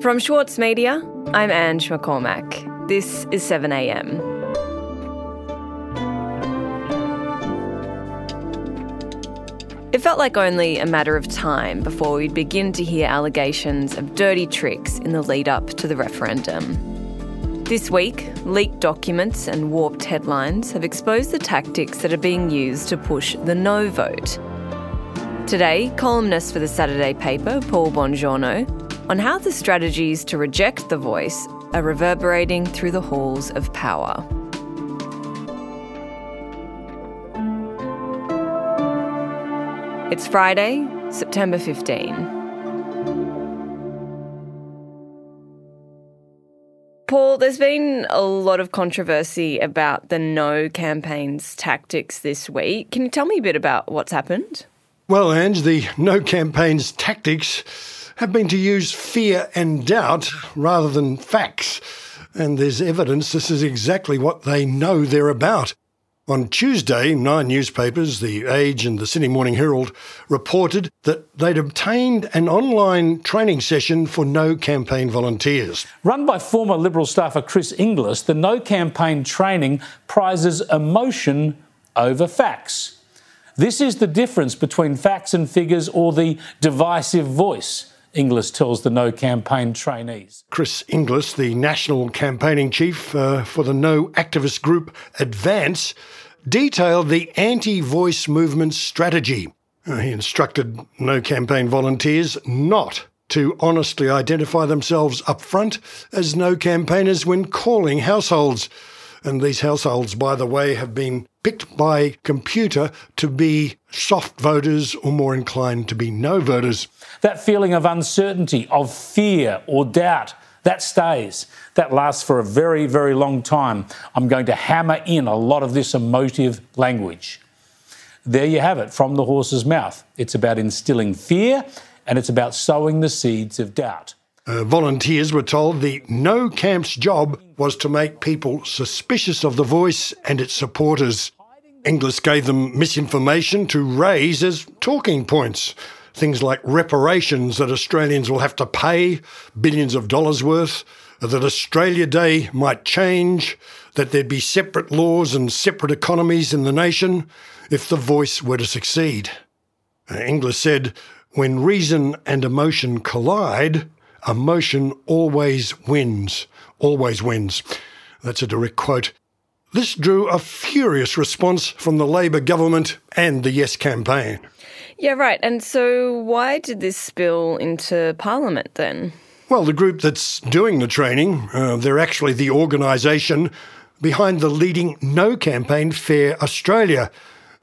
From Schwartz Media, I'm Ange McCormack. This is 7am. It felt like only a matter of time before we'd begin to hear allegations of dirty tricks in the lead up to the referendum. This week, leaked documents and warped headlines have exposed the tactics that are being used to push the no vote. Today, columnist for the Saturday paper, Paul Bongiorno, on how the strategies to reject the voice are reverberating through the halls of power. It's Friday, September 15. Paul, there's been a lot of controversy about the No campaign's tactics this week. Can you tell me a bit about what's happened? Well, Ange, the No campaign's tactics have been to use fear and doubt rather than facts. And there's evidence this is exactly what they know they're about. On Tuesday, nine newspapers, The Age and the Sydney Morning Herald, reported that they'd obtained an online training session for No Campaign volunteers. Run by former Liberal staffer Chris Inglis, the No Campaign training prizes emotion over facts. This is the difference between facts and figures or the divisive voice. Inglis tells the No Campaign trainees. Chris Inglis, the national campaigning chief uh, for the No activist group Advance, detailed the anti voice movement strategy. Uh, he instructed No campaign volunteers not to honestly identify themselves up front as No campaigners when calling households. And these households, by the way, have been picked by computer to be soft voters or more inclined to be no voters. That feeling of uncertainty, of fear or doubt, that stays. That lasts for a very, very long time. I'm going to hammer in a lot of this emotive language. There you have it from the horse's mouth. It's about instilling fear and it's about sowing the seeds of doubt. Uh, volunteers were told the No Camp's job was to make people suspicious of the voice and its supporters. Inglis gave them misinformation to raise as talking points. Things like reparations that Australians will have to pay, billions of dollars worth, that Australia Day might change, that there'd be separate laws and separate economies in the nation if the voice were to succeed. Uh, Inglis said, when reason and emotion collide, Emotion always wins, always wins. That's a direct quote. This drew a furious response from the Labor government and the Yes campaign. Yeah, right. And so why did this spill into Parliament then? Well, the group that's doing the training, uh, they're actually the organisation behind the leading No campaign, Fair Australia.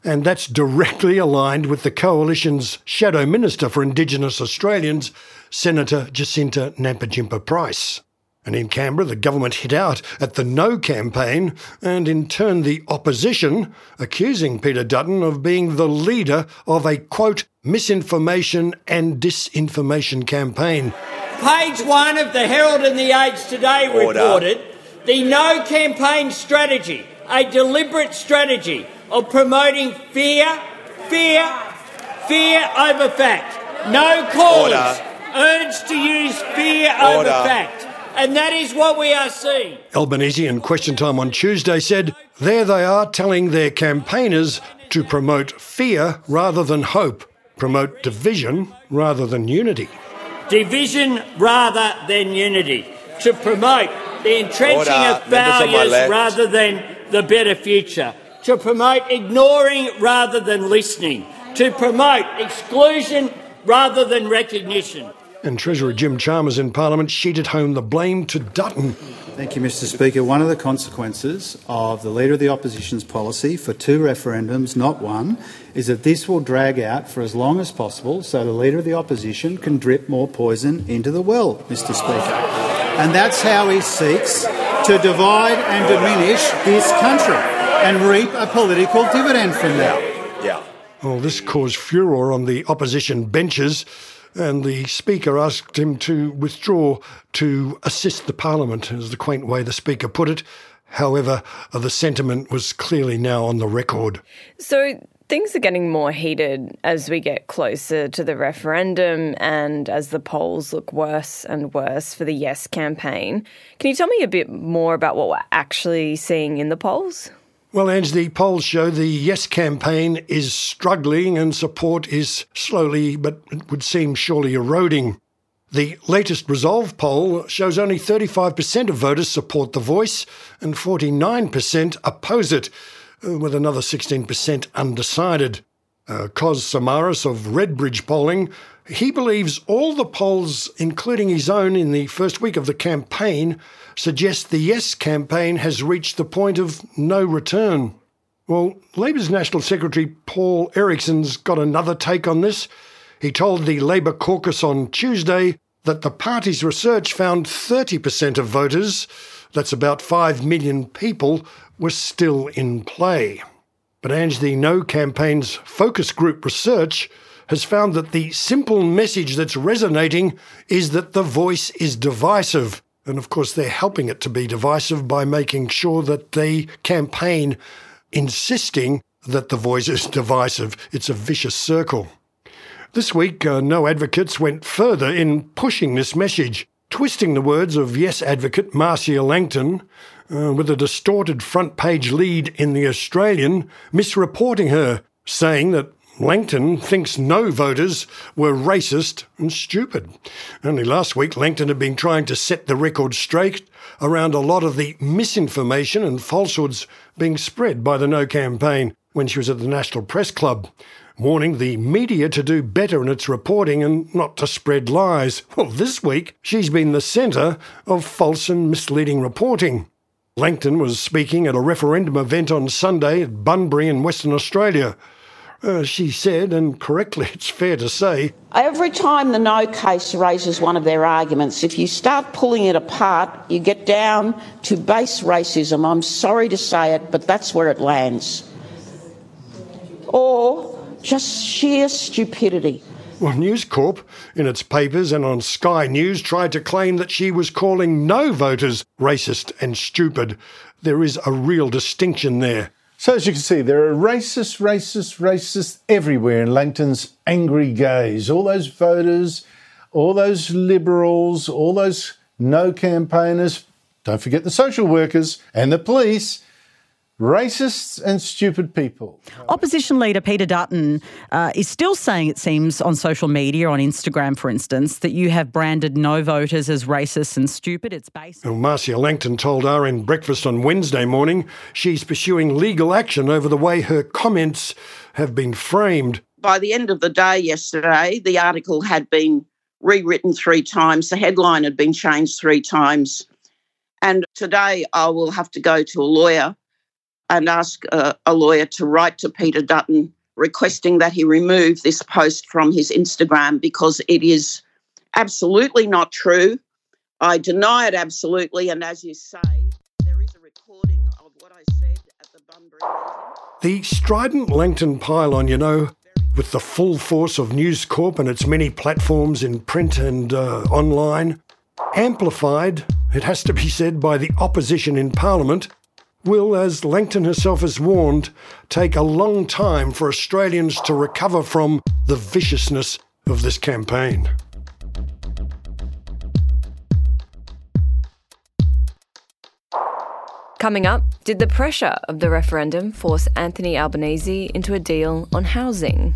And that's directly aligned with the Coalition's Shadow Minister for Indigenous Australians, Senator Jacinta Nampijinpa Price. And in Canberra, the government hit out at the No campaign and in turn the opposition, accusing Peter Dutton of being the leader of a quote, misinformation and disinformation campaign. Page one of the Herald and the Age today Order. reported the No campaign strategy, a deliberate strategy of promoting fear, fear, fear over fact. No cause Order. urged to use fear Order. over fact. And that is what we are seeing. Albanese in Question Time on Tuesday said, There they are telling their campaigners to promote fear rather than hope, promote division rather than unity. Division rather than unity. To promote the entrenching Order. of failures rather than the better future to promote ignoring rather than listening, to promote exclusion rather than recognition. And Treasurer Jim Chalmers in Parliament sheeted home the blame to Dutton. Thank you, Mr. Speaker. One of the consequences of the Leader of the Opposition's policy for two referendums, not one, is that this will drag out for as long as possible so the Leader of the Opposition can drip more poison into the well, Mr. Speaker. And that's how he seeks to divide and diminish this country and reap a political dividend from that. Yeah. Well, this caused furor on the opposition benches, and the Speaker asked him to withdraw to assist the Parliament, is the quaint way the Speaker put it. However, the sentiment was clearly now on the record. So Things are getting more heated as we get closer to the referendum and as the polls look worse and worse for the Yes campaign. Can you tell me a bit more about what we're actually seeing in the polls? Well, Ange, the polls show the Yes campaign is struggling and support is slowly, but it would seem surely eroding. The latest Resolve poll shows only 35% of voters support the voice and 49% oppose it. With another 16% undecided. Uh, Kos Samaras of Redbridge Polling, he believes all the polls, including his own in the first week of the campaign, suggest the Yes campaign has reached the point of no return. Well, Labor's National Secretary Paul Erickson's got another take on this. He told the Labor caucus on Tuesday that the party's research found 30% of voters, that's about 5 million people, were still in play. But Ange, the No campaign's focus group research has found that the simple message that's resonating is that the voice is divisive. And of course, they're helping it to be divisive by making sure that they campaign insisting that the voice is divisive. It's a vicious circle. This week, uh, No Advocates went further in pushing this message, twisting the words of Yes advocate Marcia Langton, uh, with a distorted front page lead in The Australian, misreporting her, saying that Langton thinks no voters were racist and stupid. Only last week, Langton had been trying to set the record straight around a lot of the misinformation and falsehoods being spread by the No campaign when she was at the National Press Club, warning the media to do better in its reporting and not to spread lies. Well, this week, she's been the centre of false and misleading reporting. Langton was speaking at a referendum event on Sunday at Bunbury in Western Australia. Uh, she said, and correctly it's fair to say, Every time the no case raises one of their arguments, if you start pulling it apart, you get down to base racism. I'm sorry to say it, but that's where it lands. Or just sheer stupidity. Well, News Corp, in its papers and on Sky News, tried to claim that she was calling no voters racist and stupid. There is a real distinction there. So, as you can see, there are racists, racists, racists everywhere in Langton's angry gaze. All those voters, all those liberals, all those no campaigners, don't forget the social workers and the police racists and stupid people. Opposition leader Peter Dutton uh, is still saying, it seems, on social media, on Instagram, for instance, that you have branded no voters as racist and stupid. It's based. Well, Marcia Langton told RN Breakfast on Wednesday morning she's pursuing legal action over the way her comments have been framed. By the end of the day yesterday, the article had been rewritten three times, the headline had been changed three times. And today I will have to go to a lawyer and ask a, a lawyer to write to Peter Dutton requesting that he remove this post from his Instagram because it is absolutely not true. I deny it absolutely. And as you say, there is a recording of what I said at the Bunbury The strident Langton pylon, you know, with the full force of News Corp and its many platforms in print and uh, online, amplified, it has to be said, by the opposition in Parliament, will, as Langton herself has warned, take a long time for Australians to recover from the viciousness of this campaign. Coming up, did the pressure of the referendum force Anthony Albanese into a deal on housing?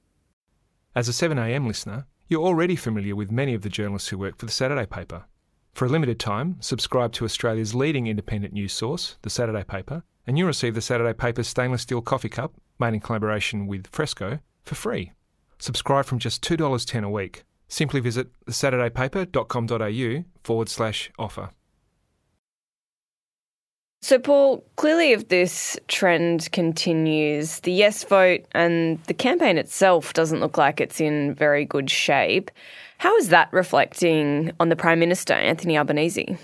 As a 7am listener, you're already familiar with many of the journalists who work for the Saturday paper. For a limited time, subscribe to Australia's leading independent news source, the Saturday paper, and you'll receive the Saturday paper's stainless steel coffee cup, made in collaboration with Fresco, for free. Subscribe from just $2.10 a week. Simply visit thesaturdaypaper.com.au forward slash offer. So, Paul, clearly, if this trend continues, the yes vote and the campaign itself doesn't look like it's in very good shape. How is that reflecting on the Prime Minister, Anthony Albanese?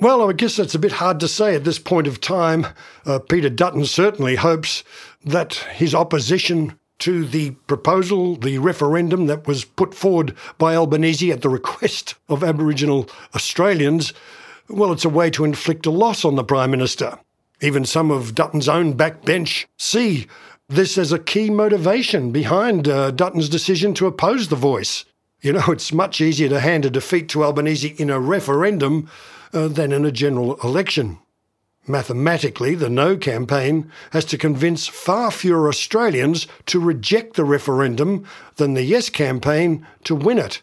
Well, I guess that's a bit hard to say at this point of time. Uh, Peter Dutton certainly hopes that his opposition to the proposal, the referendum that was put forward by Albanese at the request of Aboriginal Australians, well, it's a way to inflict a loss on the Prime Minister. Even some of Dutton's own backbench see this as a key motivation behind uh, Dutton's decision to oppose the voice. You know, it's much easier to hand a defeat to Albanese in a referendum uh, than in a general election. Mathematically, the No campaign has to convince far fewer Australians to reject the referendum than the Yes campaign to win it.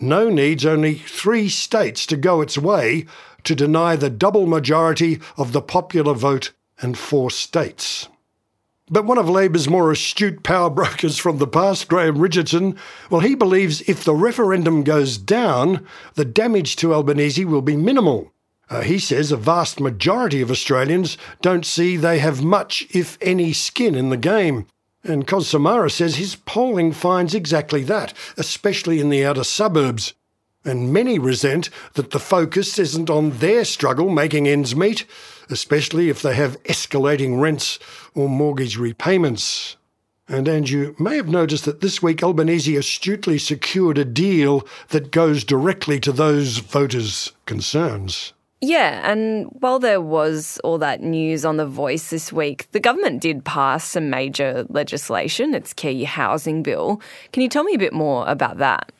No needs only three states to go its way to deny the double majority of the popular vote and four states. But one of Labor's more astute power brokers from the past, Graham Richardson, well, he believes if the referendum goes down, the damage to Albanese will be minimal. Uh, he says a vast majority of Australians don't see they have much, if any, skin in the game. And Kos Samaras says his polling finds exactly that, especially in the outer suburbs. And many resent that the focus isn't on their struggle making ends meet, especially if they have escalating rents or mortgage repayments. And Andrew may have noticed that this week Albanese astutely secured a deal that goes directly to those voters' concerns. Yeah, and while there was all that news on The Voice this week, the government did pass some major legislation, its key housing bill. Can you tell me a bit more about that?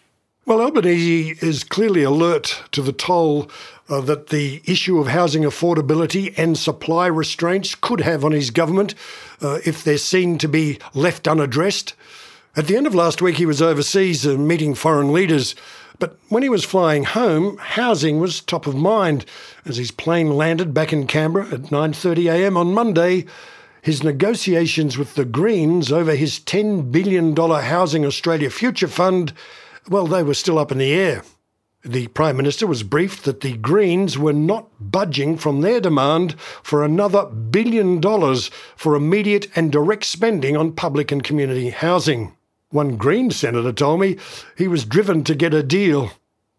Well, Albanese is clearly alert to the toll uh, that the issue of housing affordability and supply restraints could have on his government uh, if they're seen to be left unaddressed. At the end of last week, he was overseas uh, meeting foreign leaders. But when he was flying home, housing was top of mind. As his plane landed back in Canberra at 9.30am on Monday, his negotiations with the Greens over his $10 billion Housing Australia Future Fund, well, they were still up in the air. The Prime Minister was briefed that the Greens were not budging from their demand for another billion dollars for immediate and direct spending on public and community housing. One Green senator told me he was driven to get a deal.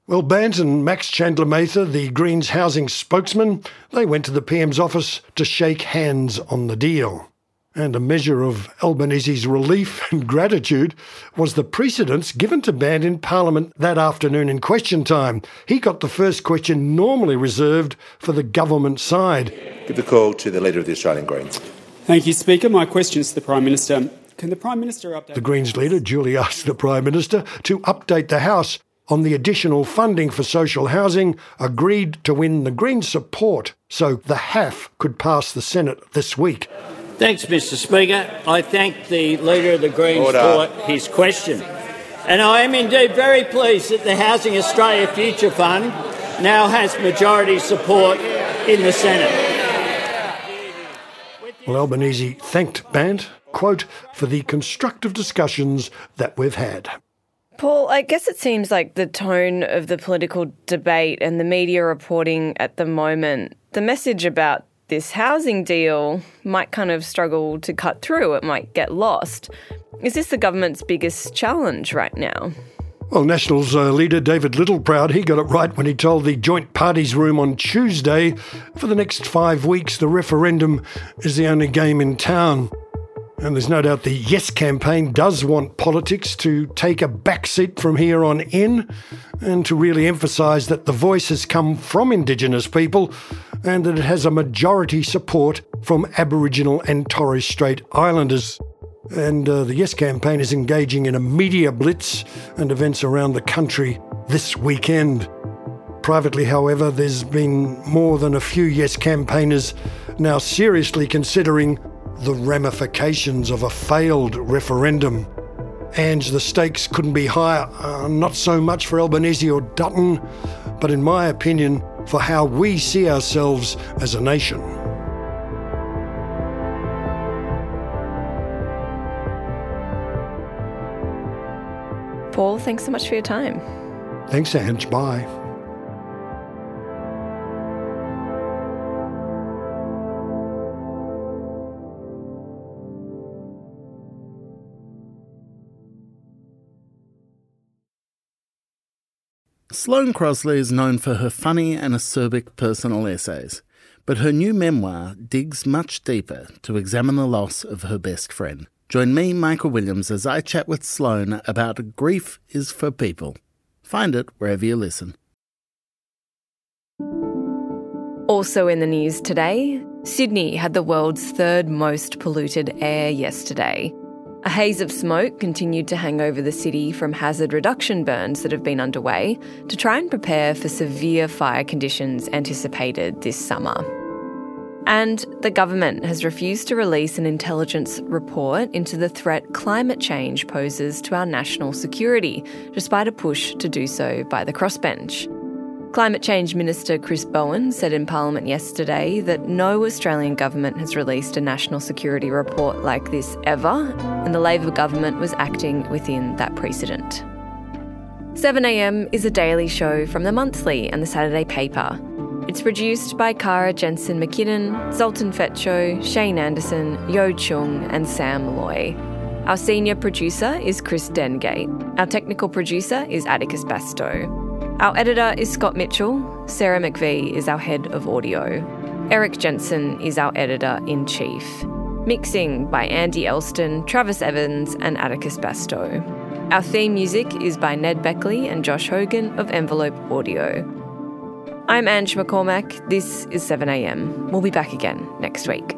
Well, Bandt and Max Chandler Mather, the Greens housing spokesman, they went to the PM's office to shake hands on the deal. And a measure of Albanese's relief and gratitude was the precedence given to Bandt in Parliament that afternoon in question time. He got the first question normally reserved for the government side. Give the call to the Leader of the Australian Greens. Thank you, Speaker. My question is to the Prime Minister. Can the Prime Minister update? The Greens leader duly asked the Prime Minister to update the House on the additional funding for social housing agreed to win the Greens' support so the HAFF could pass the Senate this week. Thanks, Mr. Speaker. I thank the Leader of the Greens Order. for his question. And I am indeed very pleased that the Housing Australia Future Fund now has majority support in the Senate. Well, Albanese thanked Bandt, quote, for the constructive discussions that we've had. Paul, I guess it seems like the tone of the political debate and the media reporting at the moment, the message about this housing deal might kind of struggle to cut through. It might get lost. Is this the government's biggest challenge right now? Well, Nationals uh, leader David Littleproud, he got it right when he told the Joint Parties Room on Tuesday for the next five weeks, the referendum is the only game in town. And there's no doubt the Yes campaign does want politics to take a backseat from here on in and to really emphasise that the voice has come from Indigenous people and that it has a majority support from Aboriginal and Torres Strait Islanders. And uh, the Yes campaign is engaging in a media blitz and events around the country this weekend. Privately, however, there's been more than a few Yes campaigners now seriously considering the ramifications of a failed referendum. And the stakes couldn't be higher, uh, not so much for Albanese or Dutton, but in my opinion, for how we see ourselves as a nation. Paul, thanks so much for your time. Thanks, Ange. Bye. Sloane Crosley is known for her funny and acerbic personal essays, but her new memoir digs much deeper to examine the loss of her best friend. Join me, Michael Williams, as I chat with Sloane about Grief is for People. Find it wherever you listen. Also in the news today, Sydney had the world's third most polluted air yesterday. A haze of smoke continued to hang over the city from hazard reduction burns that have been underway to try and prepare for severe fire conditions anticipated this summer. And the government has refused to release an intelligence report into the threat climate change poses to our national security, despite a push to do so by the crossbench. Climate Change Minister Chris Bowen said in Parliament yesterday that no Australian government has released a national security report like this ever, and the Labor government was acting within that precedent. 7am is a daily show from the Monthly and the Saturday paper. It's produced by Kara Jensen McKinnon, Zoltan Fecso, Shane Anderson, Yo Chung, and Sam Loy. Our senior producer is Chris Dengate. Our technical producer is Atticus Bastow. Our editor is Scott Mitchell. Sarah McVeigh is our head of audio. Erik Jensen is our editor in chief. Mixing by Andy Elston, Travis Evans, and Atticus Bastow. Our theme music is by Ned Beckley and Josh Hogan of Envelope Audio. I'm Ange McCormack. This is 7am. We'll be back again next week.